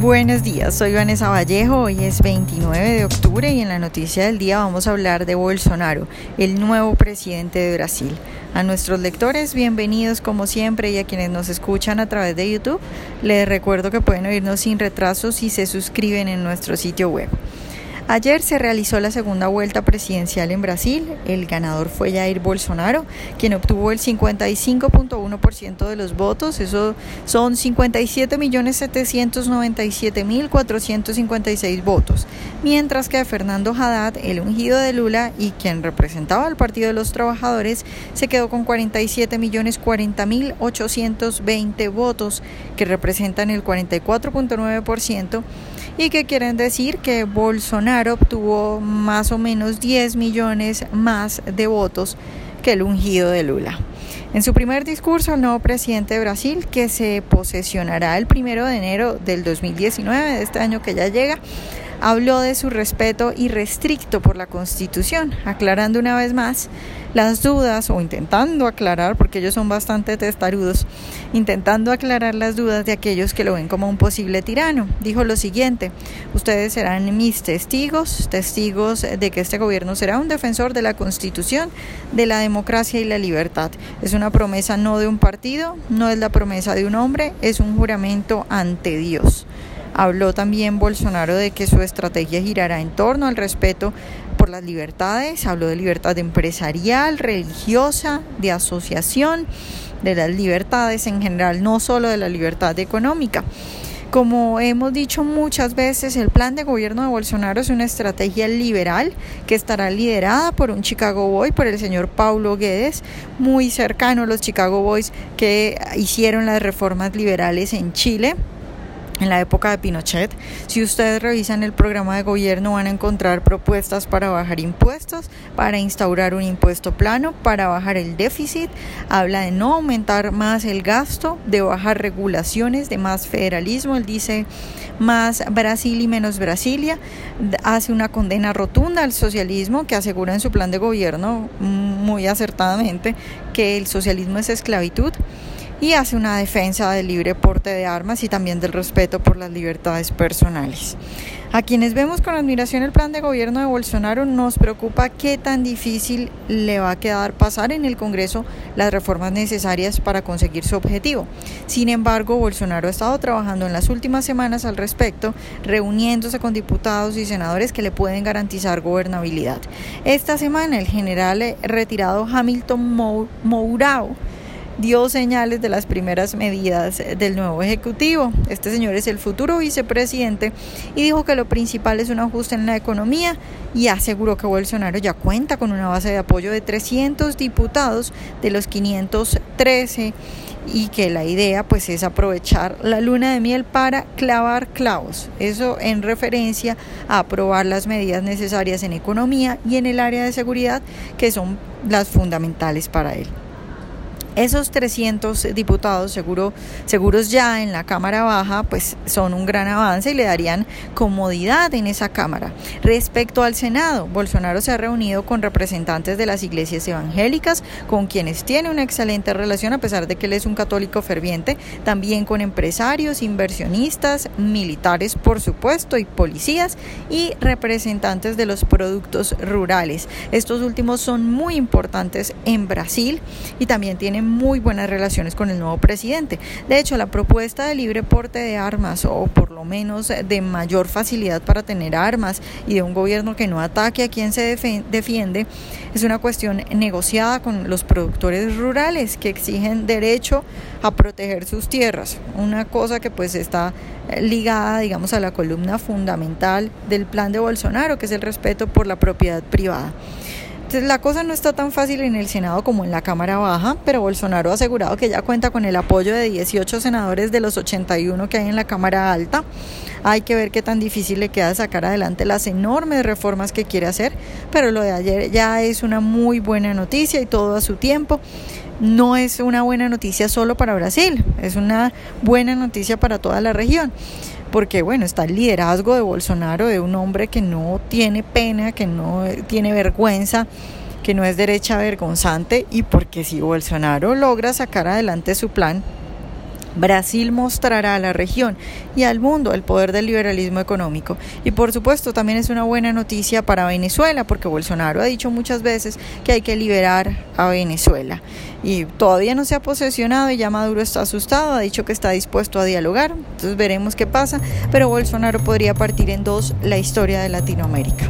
Buenos días, soy Vanessa Vallejo, hoy es 29 de octubre y en la noticia del día vamos a hablar de Bolsonaro, el nuevo presidente de Brasil. A nuestros lectores, bienvenidos como siempre y a quienes nos escuchan a través de YouTube, les recuerdo que pueden oírnos sin retraso si se suscriben en nuestro sitio web. Ayer se realizó la segunda vuelta presidencial en Brasil. El ganador fue Jair Bolsonaro, quien obtuvo el 55.1% de los votos. Eso son 57.797.456 votos. Mientras que Fernando Haddad, el ungido de Lula y quien representaba al Partido de los Trabajadores, se quedó con 47.040.820 votos, que representan el 44.9% y que quieren decir que Bolsonaro obtuvo más o menos 10 millones más de votos que el ungido de Lula. En su primer discurso, el nuevo presidente de Brasil, que se posesionará el primero de enero del 2019, de este año que ya llega, habló de su respeto irrestricto por la Constitución, aclarando una vez más las dudas o intentando aclarar, porque ellos son bastante testarudos, intentando aclarar las dudas de aquellos que lo ven como un posible tirano. Dijo lo siguiente, ustedes serán mis testigos, testigos de que este gobierno será un defensor de la Constitución, de la democracia y la libertad. Es una promesa no de un partido, no es la promesa de un hombre, es un juramento ante Dios. Habló también Bolsonaro de que su estrategia girará en torno al respeto por las libertades, habló de libertad empresarial, religiosa, de asociación, de las libertades en general, no solo de la libertad económica. Como hemos dicho muchas veces, el plan de gobierno de Bolsonaro es una estrategia liberal que estará liderada por un Chicago Boy, por el señor Paulo Guedes, muy cercano a los Chicago Boys que hicieron las reformas liberales en Chile en la época de Pinochet. Si ustedes revisan el programa de gobierno van a encontrar propuestas para bajar impuestos, para instaurar un impuesto plano, para bajar el déficit. Habla de no aumentar más el gasto, de bajar regulaciones, de más federalismo. Él dice más Brasil y menos Brasilia. Hace una condena rotunda al socialismo que asegura en su plan de gobierno muy acertadamente que el socialismo es esclavitud y hace una defensa del libre porte de armas y también del respeto por las libertades personales. A quienes vemos con admiración el plan de gobierno de Bolsonaro nos preocupa qué tan difícil le va a quedar pasar en el Congreso las reformas necesarias para conseguir su objetivo. Sin embargo, Bolsonaro ha estado trabajando en las últimas semanas al respecto, reuniéndose con diputados y senadores que le pueden garantizar gobernabilidad. Esta semana el general retirado Hamilton Mourao dio señales de las primeras medidas del nuevo Ejecutivo. Este señor es el futuro vicepresidente y dijo que lo principal es un ajuste en la economía y aseguró que Bolsonaro ya cuenta con una base de apoyo de 300 diputados de los 513 y que la idea pues es aprovechar la luna de miel para clavar clavos. Eso en referencia a aprobar las medidas necesarias en economía y en el área de seguridad que son las fundamentales para él. Esos 300 diputados seguro, seguros ya en la Cámara Baja, pues son un gran avance y le darían comodidad en esa Cámara. Respecto al Senado, Bolsonaro se ha reunido con representantes de las iglesias evangélicas, con quienes tiene una excelente relación a pesar de que él es un católico ferviente, también con empresarios, inversionistas, militares por supuesto y policías y representantes de los productos rurales. Estos últimos son muy importantes en Brasil y también tienen muy buenas relaciones con el nuevo presidente. De hecho, la propuesta de libre porte de armas o por lo menos de mayor facilidad para tener armas y de un gobierno que no ataque a quien se defiende es una cuestión negociada con los productores rurales que exigen derecho a proteger sus tierras, una cosa que pues está ligada, digamos, a la columna fundamental del plan de Bolsonaro, que es el respeto por la propiedad privada. Entonces la cosa no está tan fácil en el Senado como en la Cámara Baja, pero Bolsonaro ha asegurado que ya cuenta con el apoyo de 18 senadores de los 81 que hay en la Cámara Alta. Hay que ver qué tan difícil le queda sacar adelante las enormes reformas que quiere hacer, pero lo de ayer ya es una muy buena noticia y todo a su tiempo. No es una buena noticia solo para Brasil, es una buena noticia para toda la región porque bueno, está el liderazgo de Bolsonaro, de un hombre que no tiene pena, que no tiene vergüenza, que no es derecha vergonzante y porque si Bolsonaro logra sacar adelante su plan, Brasil mostrará a la región y al mundo el poder del liberalismo económico. Y por supuesto también es una buena noticia para Venezuela, porque Bolsonaro ha dicho muchas veces que hay que liberar a Venezuela. Y todavía no se ha posesionado y ya Maduro está asustado, ha dicho que está dispuesto a dialogar. Entonces veremos qué pasa, pero Bolsonaro podría partir en dos la historia de Latinoamérica.